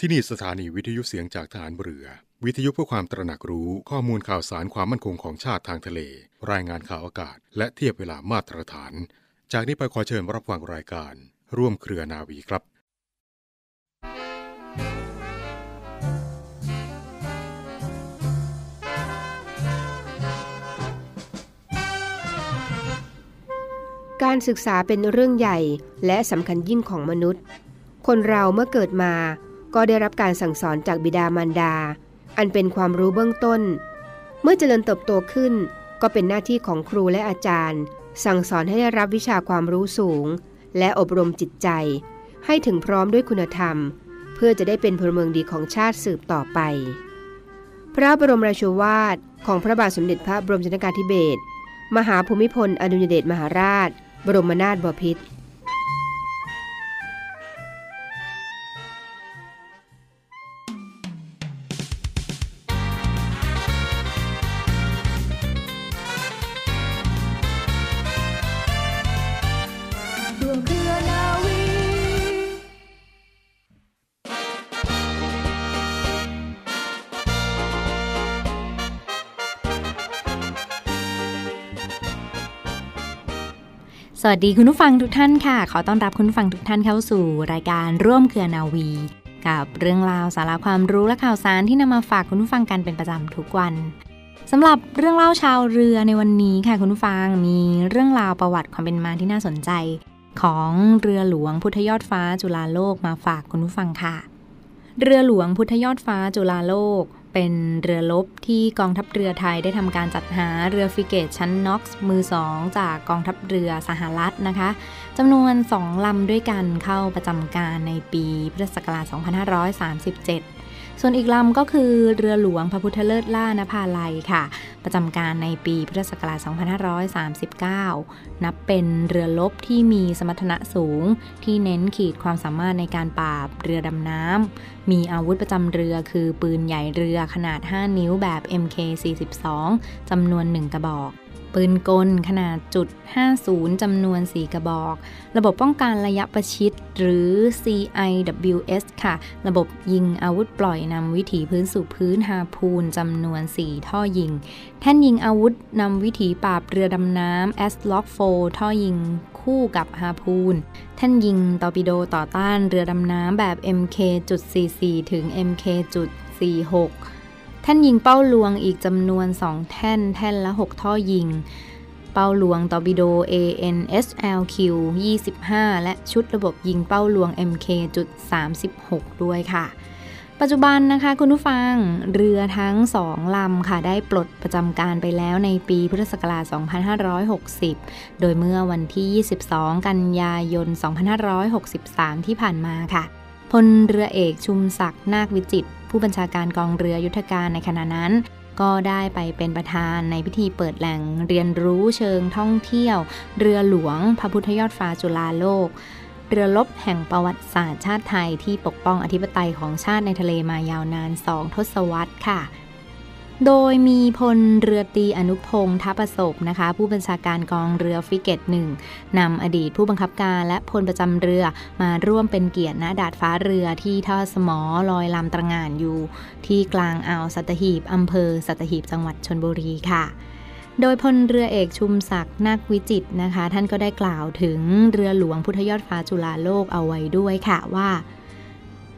ที่นี่สถานีวิทยุเสียงจากฐานเรือ วิทยุเพื่อความตระหนักรู้ข้อมูลข่าวสารความมั่นคงของชาติทางทะเล รายงานข่าวอากาศ และเทียบเวลามาตรฐาน จากนี้ไปขอเชิญรับฟังรายการ ร่วมเครือนาวีครับการศึกษาเป็นเรื่องใหญ่และสำคัญยิ่งของมนุษย์ คนเราเมื่อเกิดมา ก็ได้รับการสั่งสอนจากบิดามารดา อันเป็นความรู้เบื้องต้น เมื่อเจริญเติบโตขึ้น ก็เป็นหน้าที่ของครูและอาจารย์ สั่งสอนให้ได้รับวิชาความรู้สูง และอบรมจิตใจ ให้ถึงพร้อมด้วยคุณธรรม เพื่อจะได้เป็นพลเมืองดีของชาติสืบต่อไป พระบรมราชวาทของพระบาทสมเด็จพระบรมชนกาธิเบศรมหาภูมิพลอดุลยเดชมหาราช บรมนาถบพิตร วัสดีคุณผู้ฟังทุกท่านค่ะ ขอต้อนรับคุณผู้ฟังทุกท่านเข้าสู่รายการร่วมเครือนาวี กับเรื่องราวสาระความรู้และข่าวสารที่นำมาฝากคุณผู้ฟังกันเป็นประจำทุกวันสำหรับเรื่องเล่าชาวเรือในวันนี้ค่ะคุณผู้ฟังมีเรื่องราวประวัติความเป็นมาที่น่าสนใจ ของเรือหลวงพุทธยอดฟ้าจุฬาโลกมาฝากคุณผู้ฟังค่ะ เรือหลวงพุทธยอดฟ้าจุฬาโลก เป็นเรือลบที่กองทัพเรือไทยได้ทำการจัดหาเรือฟริเกตชั้นน็อกซ์มือสองจากกองทัพเรือสหรัฐนะคะจำนวน 2 ลำด้วยกันเข้าประจำการในปีพุทธศักราช2537 ส่วนอีกลำก็คือเรือหลวงพระพุทธเลิศล่านภาลัยค่ะ ประจำการในปีพุทธศักราช 2539 นับเป็นเรือลบที่มีสมรรถนะสูง ที่เน้นขีดความสามารถในการปราบเรือดำน้ำ มีอาวุธประจำเรือคือปืนใหญ่เรือขนาด 5 นิ้วแบบ MK42 จำนวน 1 กระบอก ปืนกลขนาดจุด50จำนวน 4 กระบอก ระบบป้องกันระยะประชิดหรือ CIWS ค่ะ ระบบยิงอาวุธปล่อยนำวิถีพื้นสู่พื้นฮาพูนจำนวน 4 ท่อยิง แท่นยิงอาวุธนำวิถีปราบเรือดำน้ำ S Lock 4ท่อยิงคู่กับฮาพูนแท่นยิงตอร์ปิโดต่อต้านเรือดำน้ำแบบ MK.44 ถึง MK.46 แท่นยิงเป้าลวงอีกจำนวน 2 แท่น แท่นละ 6 ท่อยิง เป้าลวงตอร์ปิโด ANSLQ 25 และชุดระบบยิงเป้าลวง MK.36 ด้วยค่ะ ปัจจุบันนะคะคุณผู้ฟังเรือทั้งสองลำค่ะได้ปลดประจำการไปแล้วในปีพุทธศักราช 2560 โดยเมื่อวันที่ 22 กันยายน 2563 ที่ผ่านมาค่ะพลเรือเอกชุมศักดิ์นาควิจิตร ผู้บัญชาการกองเรือยุทธการในขณะนั้น ก็ได้ไปเป็นประธานในพิธีเปิดแหล่งเรียนรู้เชิงท่องเที่ยว เรือหลวงพระพุทธยอดฟ้าจุฬาโลก เรือลบแห่งประวัติศาสตร์ชาติไทยที่ปกป้องอธิปไตยของชาติในทะเลมายาวนานสองทศวรรษค่ะ โดยมีพลเรือตรีอนุพงษ์ทัพประสบนะคะ ผู้บัญชาการกองเรือฟริเกตหนึ่งนำอดีตผู้บังคับการและพลประจำเรือมาร่วมเป็นเกียรติณดาดฟ้าเรือที่ท่อสมอลอยลำตระงานอยู่ ที่กลางอ่าวสัตหีบอำเภอสัตหีบจังหวัดชนบุรีค่ะโดยพลเรือเอกชุมศักดิ์นาควิจิตนะคะ ท่านก็ได้กล่าวถึงเรือหลวงพุทธยอดฟ้าจุฬาโลกเอาไว้ด้วยค่ะว่า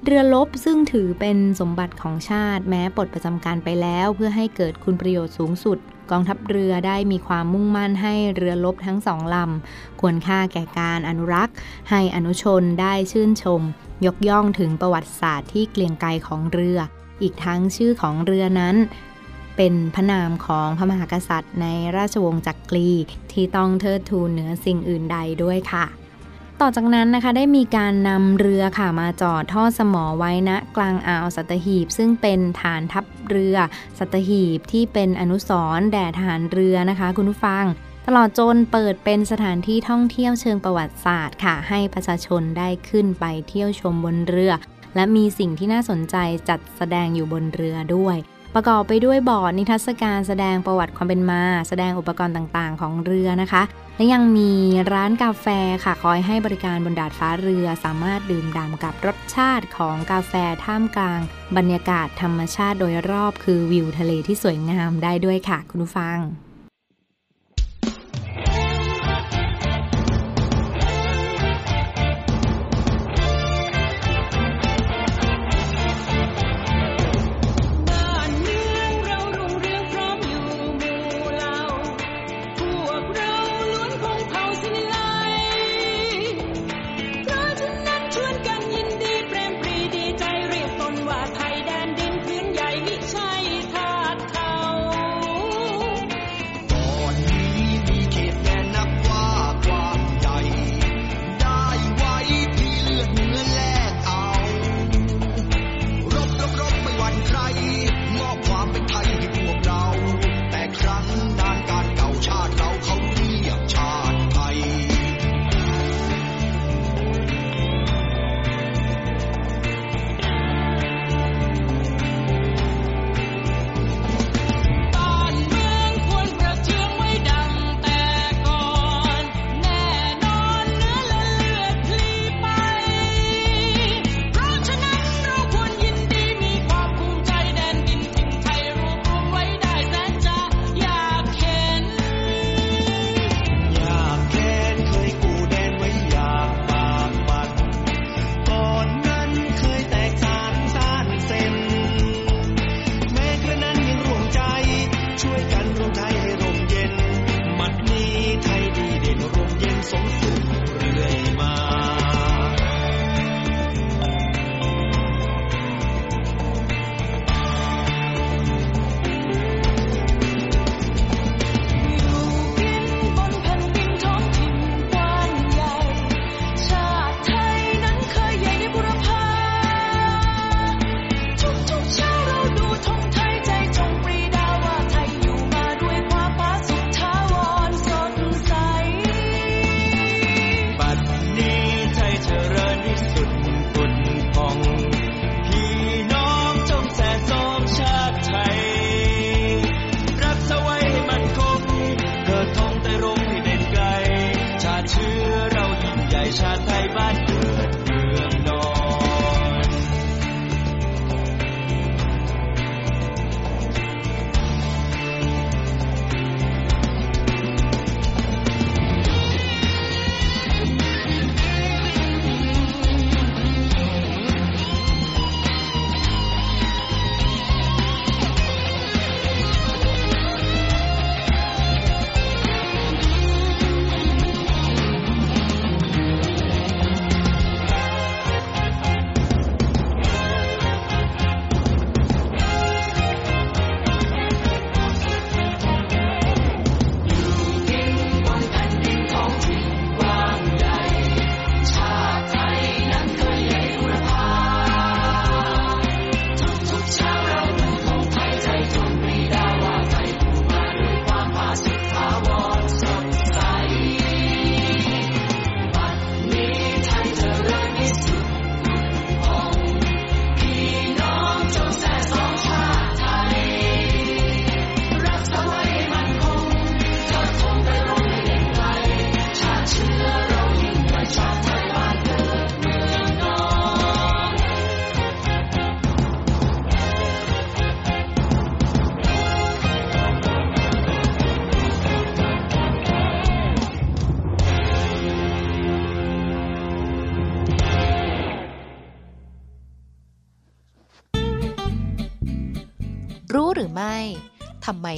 เรือลบซึ่งถือเป็นสมบัติของชาติแม้ปลดประจำการไปแล้ว เพื่อให้เกิดคุณประโยชน์สูงสุด กองทัพเรือได้มีความมุ่งมั่นให้เรือลบทั้งสองลำ ควรค่าแก่การอนุรักษ์ ให้อนุชนได้ชื่นชม ยกย่องถึงประวัติศาสตร์ที่เกลียงไกรของเรือ อีกทั้งชื่อของเรือนั้นเป็นพระนามของพระมหากษัตริย์ในราชวงศ์จักรีที่ต้องเทิดทูนเหนือสิ่งอื่นใดด้วยค่ะ ต่อจากนั้นนะคะได้มีการนำเรือค่ะมาจอดท่อสมอไว้ณกลางอ่าวสัตหีบ ซึ่งเป็นฐานทัพเรือสัตหีบที่เป็นอนุสรณ์แด่ทหารเรือนะคะ คุณผู้ฟัง ตลอดจนเปิดเป็นสถานที่ท่องเที่ยวเชิงประวัติศาสตร์ค่ะ ให้ประชาชนได้ขึ้นไปเที่ยวชมบนเรือ และมีสิ่งที่น่าสนใจจัดแสดงอยู่บนเรือด้วย ประกอบไปด้วยบอร์ดนิทรรศการแสดงประวัติความเป็นมา แสดงอุปกรณ์ต่างๆ ของเรือนะคะ และยังมีร้านกาแฟค่ะคอยให้บริการบนดาดฟ้าเรือสามารถดื่มด่ำกับรสชาติของกาแฟท่ามกลาง บรรยากาศธรรมชาติโดยรอบคือวิวทะเลที่สวยงามได้ด้วยค่ะคุณผู้ฟัง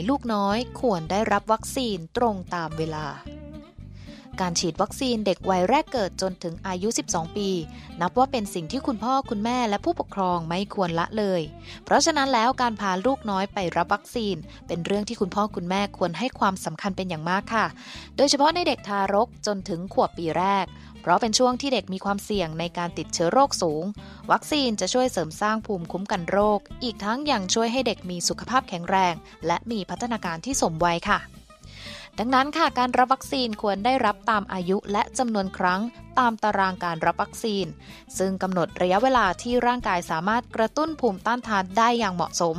ลูกน้อยควรได้รับวัคซีนตรงตามเวลา การฉีดวัคซีนเด็กวัยแรกเกิดจนถึงอายุ 12 ปี นับว่าเป็นสิ่งที่คุณพ่อคุณแม่และผู้ปกครองไม่ควรละเลย เพราะฉะนั้นแล้วการพาลูกน้อยไปรับวัคซีน เป็นเรื่องที่คุณพ่อคุณแม่ควรให้ความสำคัญเป็นอย่างมากค่ะ โดยเฉพาะในเด็กทารกจนถึงขวบปีแรก เพราะเป็นช่วงที่เด็กมีความเสี่ยงในการติดเชื้อโรคสูง วัคซีนจะช่วยเสริมสร้างภูมิคุ้มกันโรค อีกทั้งยังช่วยให้เด็กมีสุขภาพแข็งแรง และมีพัฒนาการที่สมวัยค่ะ ดังนั้นค่ะการรับวัคซีนควรได้รับตามอายุและจำนวนครั้งตามตารางการรับวัคซีน ซึ่งกำหนดระยะเวลาที่ร่างกายสามารถกระตุ้นภูมิต้านทานได้อย่างเหมาะสม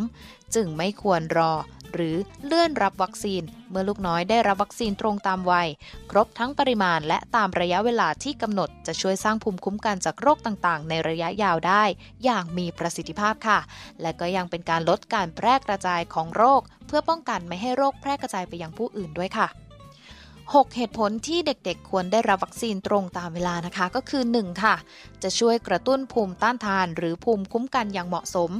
จึงไม่ควรรอ หรือเลื่อนรับวัคซีน เมื่อลูกน้อยได้รับวัคซีนตรงตามวัย ครบทั้งปริมาณและตามระยะเวลาที่กำหนดจะช่วยสร้างภูมิคุ้มกันจากโรคต่างๆ ในระยะยาวได้ อย่างมีประสิทธิภาพค่ะ และก็ยังเป็นการลดการแพร่กระจายของโรค เพื่อป้องกันไม่ให้โรคแพร่กระจายไปยังผู้อื่นด้วยค่ะ6 เหตุผลที่เด็กๆ ควรได้รับวัคซีนตรงตามเวลานะคะก็คือ 1 ค่ะ จะช่วยกระตุ้นภูมิต้านทานหรือภูมิคุ้มกันอย่างเหมาะสม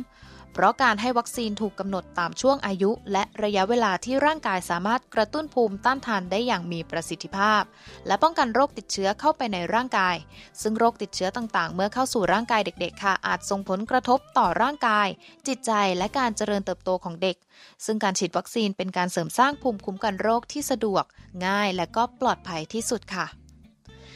เพราะการให้วัคซีนถูกกำหนดตามช่วงอายุ และระยะเวลาที่ร่างกายสามารถกระตุ้นภูมิต้านทานได้อย่างมีประสิทธิภาพ และป้องกันโรคติดเชื้อเข้าไปในร่างกาย ซึ่งโรคติดเชื้อต่างๆ เมื่อเข้าสู่ร่างกายเด็ก ๆ ค่ะ อาจส่งผลกระทบต่อร่างกาย จิตใจและการเจริญเติบโตของเด็ก ซึ่งการฉีดวัคซีนเป็นการเสริมสร้างภูมิคุ้มกันโรคที่สะดวก ง่าย และก็ปลอดภัยที่สุดค่ะ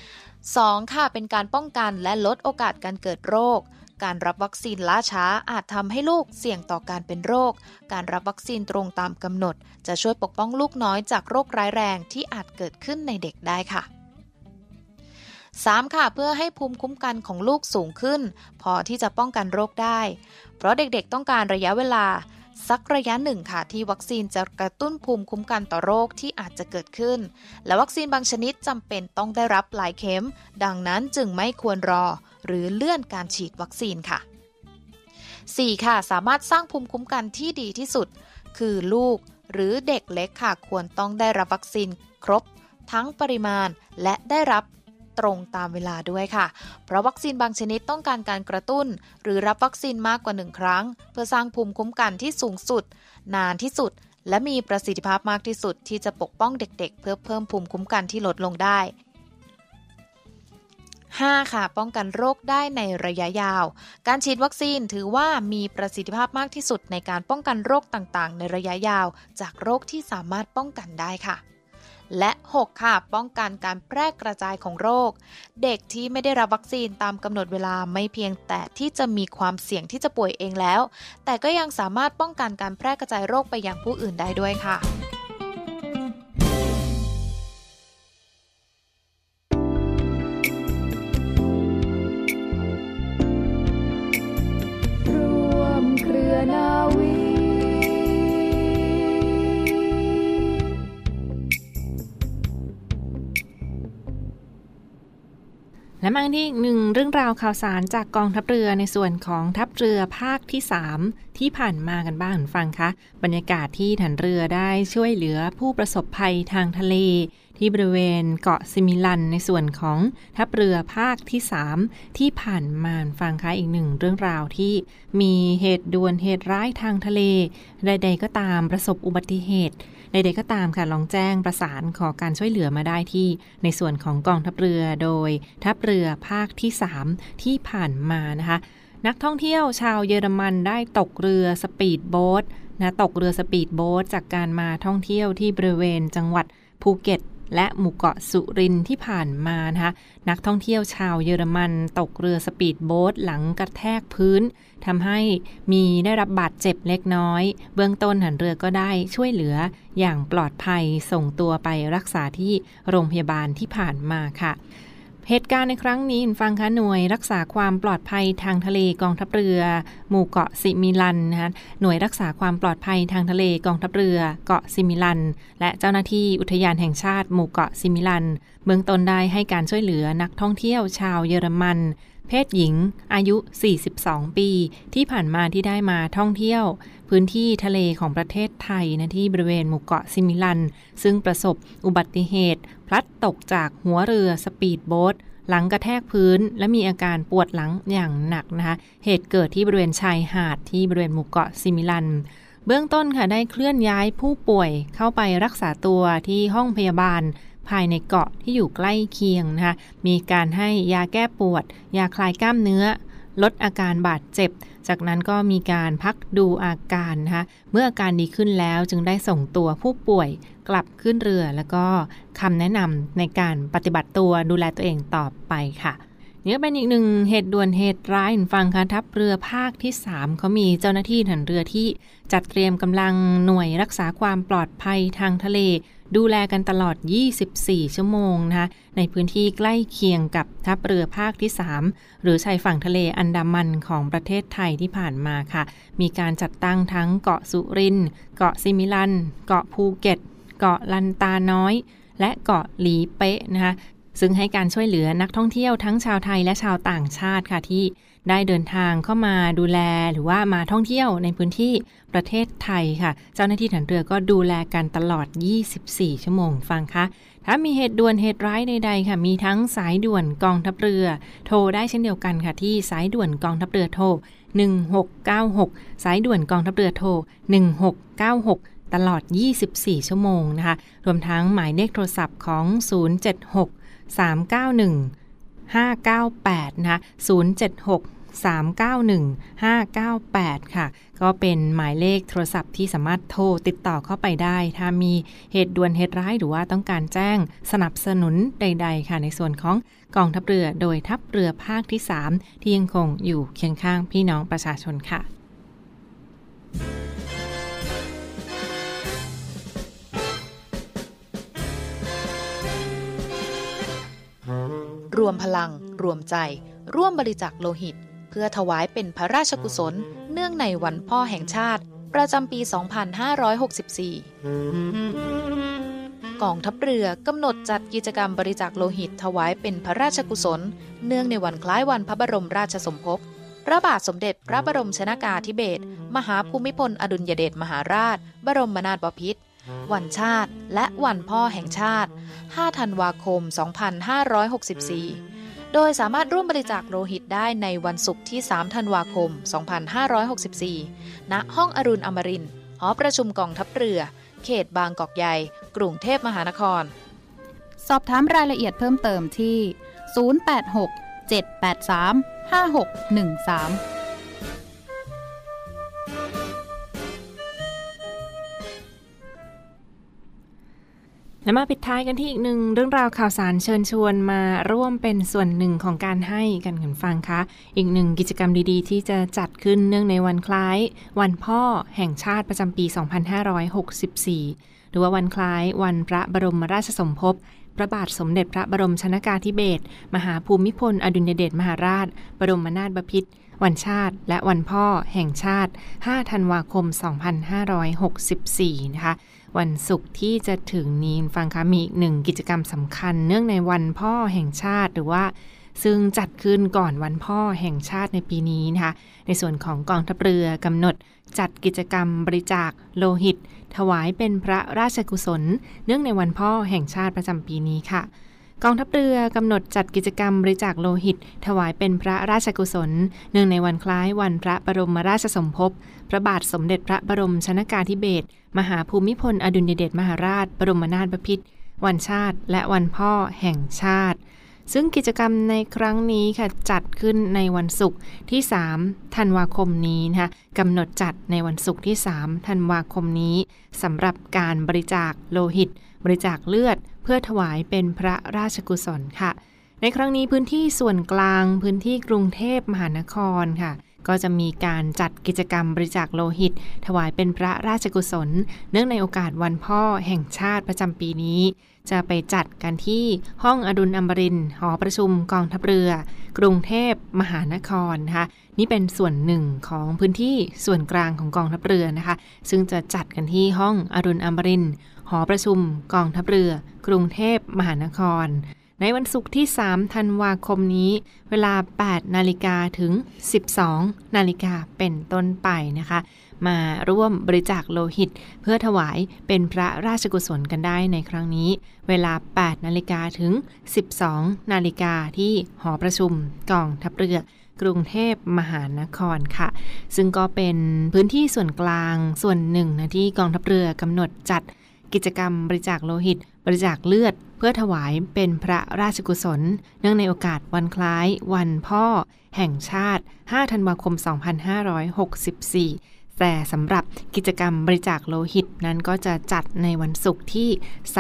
2. ค่ะ เป็นการป้องกันและลดโอกาสการเกิดโรค การรับวัคซีนล่าช้าอาจทำให้ลูกเสี่ยงต่อการเป็นโรค การรับวัคซีนตรงตามกำหนด จะช่วยปกป้องลูกน้อยจากโรคร้ายแรงที่อาจเกิดขึ้นในเด็กได้ค่ะ 3. ค่ะเพื่อให้ภูมิคุ้มกันของลูกสูงขึ้น พอที่จะป้องกันโรคได้ เพราะเด็กๆต้องการระยะเวลา สักระยะหนึ่งค่ะที่วัคซีนจะกระตุ้นภูมิคุ้มกันต่อโรคที่อาจจะเกิดขึ้น และวัคซีนบางชนิดจำเป็นต้องได้รับหลายเข็ม ดังนั้นจึงไม่ควรรอ หรือเลื่อนการฉีดวัคซีนค่ะ 4. ค่ะ สามารถสร้างภูมิคุ้มกันที่ดีที่สุด คือลูกหรือเด็กเล็กค่ะควรต้องได้รับวัคซีนครบ ทั้งปริมาณและได้รับ ตรงตามเวลาด้วยค่ะ เพราะวัคซีนบางชนิดต้องการการกระตุ้น หรือรับวัคซีนมากกว่าหนึ่งครั้ง เพื่อสร้างภูมิคุ้มกันที่สูงสุด นานที่สุด และมีประสิทธิภาพมากที่สุดที่จะปกป้องเด็กๆ เพื่อเพิ่มภูมิคุ้มกันที่ลดลงได้ 5. ค่ะ ป้องกันโรคได้ในระยะยาว การฉีดวัคซีนถือว่ามีประสิทธิภาพมากที่สุดในการป้องกันโรคต่างๆ ในระยะยาว จากโรคที่สามารถป้องกันได้ค่ะ และ 6 ค่ะ ป้องกันการแพร่กระจายของโรค เด็กที่ไม่ได้รับวัคซีนตามกำหนดเวลาไม่เพียงแต่ที่จะมีความเสี่ยงที่จะป่วยเองแล้ว แต่ก็ยังสามารถป้องกันการแพร่กระจายโรคไปยังผู้อื่นได้ด้วยค่ะรวมเครือนาวี และมาที่อีกหนึ่งเรื่องราวข่าวสารจากกองทัพเรือในส่วนของทัพเรือภาคที่ 3 ที่ผ่านมากันบ้างฟังคะ บรรยากาศที่ฐานเรือได้ช่วยเหลือผู้ประสบภัยทางทะเล ที่บริเวณเกาะซิมิลันในส่วนของทัพเรือภาคที่ 3 ที่ผ่านมาฟังค่ะอีกหนึ่งเรื่องราวที่มีเหตุด่วนเหตุร้ายทางทะเล ใด ๆ ก็ตามประสบอุบัติเหตุใดๆก็ตามค่ะลองแจ้งประสานขอการช่วยเหลือมาได้ที่ในส่วนของกองทัพเรือโดยทัพเรือภาคที่ 3 ที่ผ่านมานะคะ นักท่องเที่ยวชาวเยอรมันได้ตกเรือสปีดโบ๊ทนะตกเรือสปีดโบ๊ทจากการมาท่องเที่ยวที่บริเวณจังหวัดภูเก็ต และหมู่เกาะสุรินทร์ที่ผ่านมานะคะนักท่องเที่ยวชาวเยอรมันตกเรือสปีดโบ๊ทหลังกระแทกพื้นทำให้มีได้รับบาดเจ็บเล็กน้อย เบื้องต้นทัพเรือก็ได้ช่วยเหลืออย่างปลอดภัยส่งตัวไปรักษาที่โรงพยาบาลที่ผ่านมาค่ะ เหตุการณ์ในครั้งนี้ฟังค่ะหน่วยรักษาความปลอดภัยทางทะเลกองทัพเรือ หมู่เกาะสิมิลันนะคะหน่วยรักษาความปลอดภัยทางทะเลกองทัพเรือเกาะสิมิลัน และเจ้าหน้าที่อุทยานแห่งชาติหมู่เกาะสิมิลัน เบื้องต้นได้ให้การช่วยเหลือนักท่องเที่ยวชาวเยอรมัน เพศหญิง อายุ 42 ปี ที่ผ่านมาที่ได้มาท่องเที่ยว พื้นที่ทะเลของประเทศไทยนะที่บริเวณหมู่เกาะสิมิลัน ซึ่งประสบอุบัติเหตุ พลัดตกจากหัวเรือสปีดโบ๊ทหลังกระแทกพื้นและมีอาการปวดหลังอย่างหนักนะคะเหตุเกิดที่บริเวณชายหาดที่บริเวณหมู่เกาะซิมิลันเบื้องต้นค่ะได้เคลื่อนย้ายผู้ป่วยเข้าไปรักษาตัวที่ห้องพยาบาล ภายในเกาะที่อยู่ใกล้เคียงนะคะมีการให้ยาแก้ปวด ยาคลายกล้ามเนื้อ ลดอาการบาดเจ็บ จากนั้นก็มีการพักดูอาการนะคะเมื่ออาการดีขึ้นแล้วจึงได้ส่งตัวผู้ป่วยกลับขึ้นเรือ แล้วก็คำแนะนำในการปฏิบัติตัวดูแลตัวเองต่อไปค่ะนี่ก็เป็นอีกหนึ่งเหตุด่วนเหตุร้ายฟังค่ะทัพเรือภาคที่ 3 เขามีเจ้าหน้าที่ฐานเรือที่จัดเตรียมกำลังหน่วยรักษาความปลอดภัยทางทะเล ดูแลกันตลอด 24 ชั่วโมงนะคะในพื้นที่ใกล้เคียงกับทัพเรือภาคที่ 3 หรือชายฝั่งทะเลอันดามันของประเทศไทยที่ผ่านมาค่ะ มีการจัดตั้งทั้งเกาะสุริน เกาะซิมิลัน เกาะภูเก็ต เกาะลันตาน้อย และเกาะหลีเป๊ะนะคะซึ่งให้การช่วยเหลือนักท่องเที่ยวทั้งชาวไทยและชาวต่างชาติค่ะที่ ได้เดินทางเข้ามาดูแลหรือว่ามาท่องเที่ยวในพื้นที่ประเทศไทยค่ะ เจ้าหน้าที่ฐานเรือก็ดูแลกันตลอด 24 ชั่วโมงฟังคะถ้ามีเหตุด่วนเหตุร้ายใดๆค่ะ มีทั้งสายด่วนกองทัพเรือ โทรได้เช่นเดียวกันค่ะ ที่สายด่วนกองทัพเรือโทร 1696 สายด่วนกองทัพเรือโทร 1696 ตลอด 24 ชั่วโมงนะคะ รวมทั้งหมายเลขโทรศัพท์ของ 076 391 598 นะคะ 076 391 598 ค่ะ ก็เป็นหมายเลขโทรศัพท์ที่สามารถโทรติดต่อเข้าไปได้ ถ้ามีเหตุด่วนเหตุร้ายหรือว่าต้องการแจ้งสนับสนุนใด ๆ ค่ะ ในส่วนของกองทัพเรือโดยทัพเรือภาคที่ 3 ที่ยังคงอยู่เคียงข้างพี่น้องประชาชนค่ะรวมพลัง รวมใจ ร่วมบริจาคโลหิต พื่อถวายเป็นพระราชกุศล เนื่องในวันพ่อแห่งชาติ ประจำปี 2564 กองทัพเรือกำหนดจัดกิจกรรมบริจาคโลหิตถวายเป็นพระราชกุศล เนื่องในวันคล้ายวันพระบรมราชสมภพพระบาทสมเด็จพระบรมชนากาธิเบศรมหาภูมิพลอดุลยเดชมหาราช บรมนาถบพิตรวันชาติ และวันพ่อแห่งชาติ 5 ธันวาคม 2564 โดยสามารถร่วมบริจาคโลหิตได้ในวันศุกร์ที่ 3 ธันวาคม 2564 ณ ห้องอรุณอมรินทร์หอประชุมกองทัพเรือ เขตบางกอกใหญ่ กรุงเทพมหานคร สอบถามรายละเอียดเพิ่มเติมที่ 086 783 5613 และมาปิดท้ายกันที่อีกหนึ่งเรื่องราวข่าวสารเชิญชวนมาร่วมเป็นส่วนหนึ่งของการให้กันกันฟังคะ อีกหนึ่งกิจกรรมดีๆ ที่จะจัดขึ้นเนื่องในวันคล้าย วันพ่อแห่งชาติประจำปี 2564 หรือว่าวันคล้ายวันพระบรมราชสมภพพระบาทสมเด็จพระบรมชนากาธิเบศรมหาภูมิพล อดุลยเดชมหาราช บรมนาถบพิตรวันชาติ และวันพ่อแห่งชาติ 5 ธันวาคม 2564 นะคะ วันศุกร์ที่จะถึงนี้ฟังคะมีอีกหนึ่งกิจกรรมสำคัญ เนื่องในวันพ่อแห่งชาติหรือว่าซึ่งจัดขึ้นก่อนวันพ่อแห่งชาติในปีนี้นะคะ ในส่วนของกองทัพเรือกำหนดจัดกิจกรรมบริจาคโลหิต ถวายเป็นพระราชกุศล เนื่องในวันพ่อแห่งชาติประจำปีนี้ค่ะ กองทัพเรือกำหนดจัดกิจกรรมบริจาคโลหิต ถวายเป็นพระราชกุศล เนื่องในวันคล้ายวันพระบรมราชสมภพ พระบาทสมเด็จพระบรมชนากาธิเบศรมหาภูมิพลอดุลยเดชมหาราช บรมนาถบพิตรวันชาติ และวันพ่อแห่งชาติ ซึ่งกิจกรรมในครั้งนี้ค่ะจัดขึ้นในวันศุกร์ที่ 3 ธันวาคมนี้นะคะกำหนดจัดในวันศุกร์ที่ 3 ธันวาคมนี้สำหรับการบริจาคโลหิต บริจาคเลือดเพื่อถวายเป็นพระราชกุศลค่ะ ในครั้งนี้พื้นที่ส่วนกลางพื้นที่กรุงเทพมหานครค่ะ ก็จะมีการจัดกิจกรรมบริจาคโลหิต ถวายเป็นพระราชกุศล เนื่องในโอกาสวันพ่อแห่งชาติประจำปีนี้ จะไปจัดกันที่ห้องอดุลอมรินหอประชุมกองทัพเรือ กรุงเทพมหานครนะคะนี่เป็นส่วนหนึ่งของพื้นที่ส่วนกลางของกองทัพเรือนะคะ ซึ่งจะจัดกันที่ห้องอรุณอมรินหอประชุมกองทัพเรือ กรุงเทพมหานคร ในวันศุกร์ที่ 3 ธันวาคมนี้ เวลา 8 นาฬิกาถึง 12 นาฬิกาเป็นต้นไปนะคะ มาร่วมบริจาคโลหิต เพื่อถวายเป็นพระราชกุศลกันได้ในครั้งนี้ เวลา 8 นาฬิกาถึง 12 นาฬิกาที่หอประชุมกองทัพเรือกรุงเทพมหานครค่ะ ซึ่งก็เป็นพื้นที่ส่วนกลางส่วนหนึ่งนะที่กองทัพเรือกำหนดจัดกิจกรรมบริจาคโลหิต บริจาคเลือด เพื่อถวายเป็นพระราชกุศล เนื่องในโอกาสวันคล้ายวันพ่อ แห่งชาติ 5 ธันวาคม 2564 แต่สำหรับกิจกรรมบริจาคโลหิตนั้นก็จะจัดในวันศุกร์ที่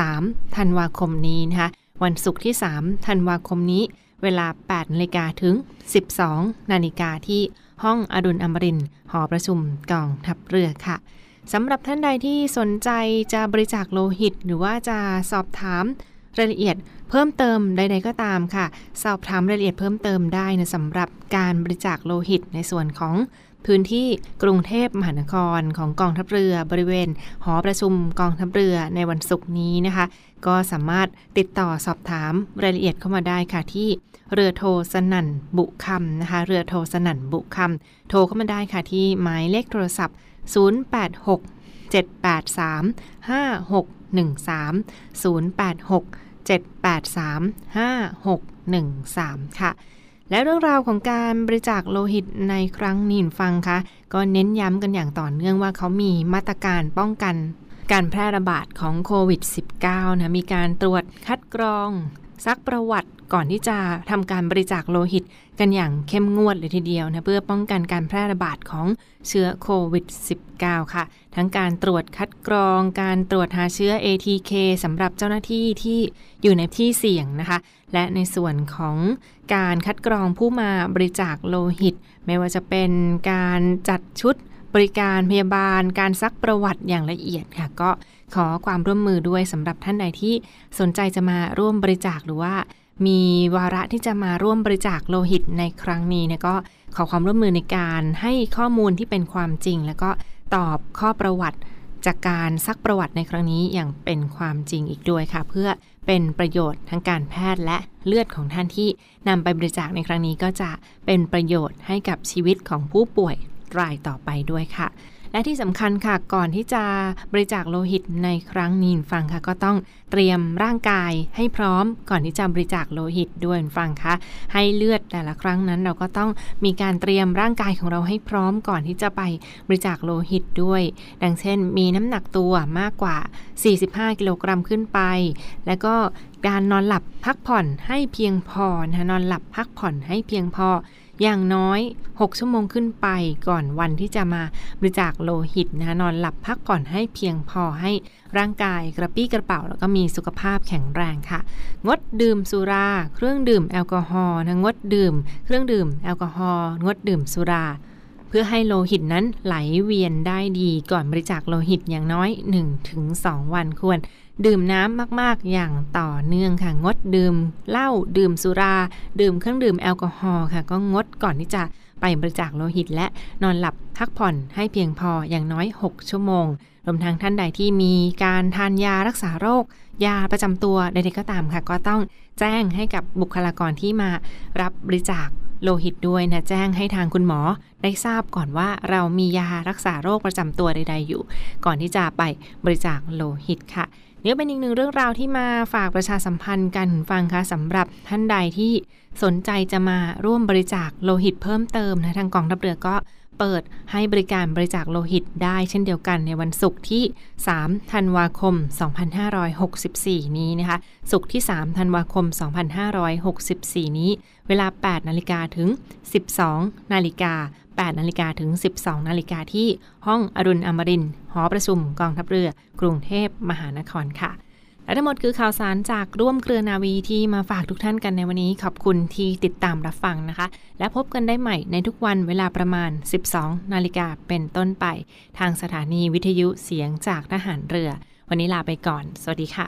3 ธันวาคมนี้นะคะวันศุกร์ที่ 3 ธันวาคมนี้ เวลา8นาฬิกาถึง 12 นาฬิกาที่ห้องอดุลอมรินหอประชุมกองทัพเรือค่ะสำหรับท่านใดที่สนใจจะบริจาคโลหิต หรือว่าจะสอบถามรายละเอียดเพิ่มเติมใด ๆ ก็ตามค่ะ สอบถามรายละเอียดเพิ่มเติมได้นะสำหรับการบริจาคโลหิตในส่วนของ พื้นที่กรุงเทพมหานครของกองทัพเรือบริเวณ หอประชุมกองทัพเรือในวันศุกร์นี้นะคะ ก็สามารถติดต่อสอบถามรายละเอียดเข้ามาได้ค่ะที่เรือโทสนั่นบุคำนะคะ เรือโทสนั่นบุคำโทรเข้ามาได้ค่ะที่หมายเลขโทรศัพท์ 086 783 5613 086 783 5613 ค่ะ และเรื่องราวของการบริจาคโลหิตในครั้งนี้ฟังคะก็เน้นย้ำกันอย่างต่อเนื่องว่าเขามีมาตรการป้องกันการแพร่ระบาดของโควิด -19 นะมีการตรวจคัดกรองซักประวัติ ก่อนที่จะทำการบริจาคโลหิตกันอย่างเข้มงวดเลยทีเดียวนะเพื่อป้องกันการแพร่ระบาดของเชื้อโควิด -19 ค่ะ ทั้งการตรวจคัดกรอง การตรวจหาเชื้อ ATK สำหรับเจ้าหน้าที่ที่อยู่ในที่เสี่ยงนะคะ และในส่วนของการคัดกรองผู้มาบริจาคโลหิต ไม่ว่าจะเป็นการจัดชุดบริการพยาบาลการซักประวัติอย่างละเอียดค่ะ ก็ขอความร่วมมือด้วยสำหรับท่านใดที่สนใจจะมาร่วมบริจาคหรือว่า มีวาระที่จะมาร่วมบริจาคโลหิตในครั้งนี้เนี่ยก็ขอความร่วมมือในการให้ข้อมูลที่เป็นความจริง แล้วก็ตอบข้อประวัติจากการซักประวัติในครั้งนี้อย่างเป็นความจริงอีกด้วยค่ะ เพื่อเป็นประโยชน์ทั้งการแพทย์และเลือดของท่านที่นำไปบริจาคในครั้งนี้ก็จะเป็นประโยชน์ให้กับชีวิตของผู้ป่วยรายต่อไปด้วยค่ะ และที่สำคัญค่ะก่อนที่จะบริจาคโลหิตในครั้งนี้ฟังค่ะ ก็ต้องเตรียมร่างกายให้พร้อมก่อนที่จะบริจาคโลหิตด้วยฟังค่ะให้เลือดแต่ละครั้งนั้นเราก็ต้องมีการเตรียมร่างกายของเราให้พร้อมก่อนที่จะไปบริจาคโลหิตด้วย ดังเช่น มีน้ำหนักตัวมากกว่า 45 กิโลกรัมขึ้นไป และก็การนอนหลับพักผ่อนให้เพียงพอนะนอนหลับพักผ่อนให้เพียงพอ อย่างน้อย 6 ชั่วโมงขึ้นไปก่อนวันที่จะมาบริจาคโลหิตนะคะนอนหลับพักผ่อนให้เพียงพอให้ร่างกายกระปี้กระเป๋า แล้วก็มีสุขภาพแข็งแรงค่ะ งดดื่มสุรา เครื่องดื่มแอลกอฮอล์นะงดดื่ม เครื่องดื่มแอลกอฮอล์งดดื่มสุรา เพื่อให้โลหิตนั้นไหลเวียนได้ดีก่อนบริจาคโลหิตอย่างน้อย 1-2 วันควร ดื่มน้ำมากๆ อย่างต่อเนื่องค่ะ งดดื่มเหล้าดื่มสุรา ดื่มเครื่องดื่มแอลกอฮอล์ค่ะ ก็งดก่อนที่จะไปบริจาคโลหิต และนอนหลับพักผ่อนให้เพียงพออย่างน้อย 6 ชั่วโมง รวมทั้งท่านใดที่มีการทานยารักษาโรค ยาประจำตัวใดๆก็ตามค่ะ ก็ต้องแจ้งให้กับบุคลากรที่มารับบริจาค โลหิตด้วยนะแจ้งให้ทางคุณหมอได้ทราบก่อนว่าเรามียารักษาโรคประจำตัวใด ๆอยู่ ก่อนที่จะไปบริจาคโลหิตค่ะนี่เป็นอีกหนึ่งเรื่องราวที่มาฝากประชาสัมพันธ์กันฟังค่ะสำหรับท่านใดที่สนใจจะมาร่วมบริจาคโลหิตเพิ่มเติมนะทางกองทัพเรือก็ เปิดให้บริการบริจาคโลหิตได้เช่นเดียวกันในวันศุกร์ที่ 3 ธันวาคม 2564 นี้นะคะ ศุกร์ที่ 3 ธันวาคม 2564 นี้ เวลา 8 นาฬิกาถึง 12 นาฬิกา 8 นาฬิกาถึง 12 นาฬิกาที่ห้องอรุณอมรินหอประชุมกองทัพเรือ กรุงเทพมหานครค่ะ และทั้งหมดคือข่าวสารจากร่วมเครือนาวีที่มาฝากทุกท่านกันในวันนี้ ขอบคุณที่ติดตามรับฟังนะคะ และพบกันได้ใหม่ในทุกวันเวลาประมาณ 12 นาฬิกาเป็นต้นไป ทางสถานีวิทยุเสียงจากทหารเรือ วันนี้ลาไปก่อน สวัสดีค่ะ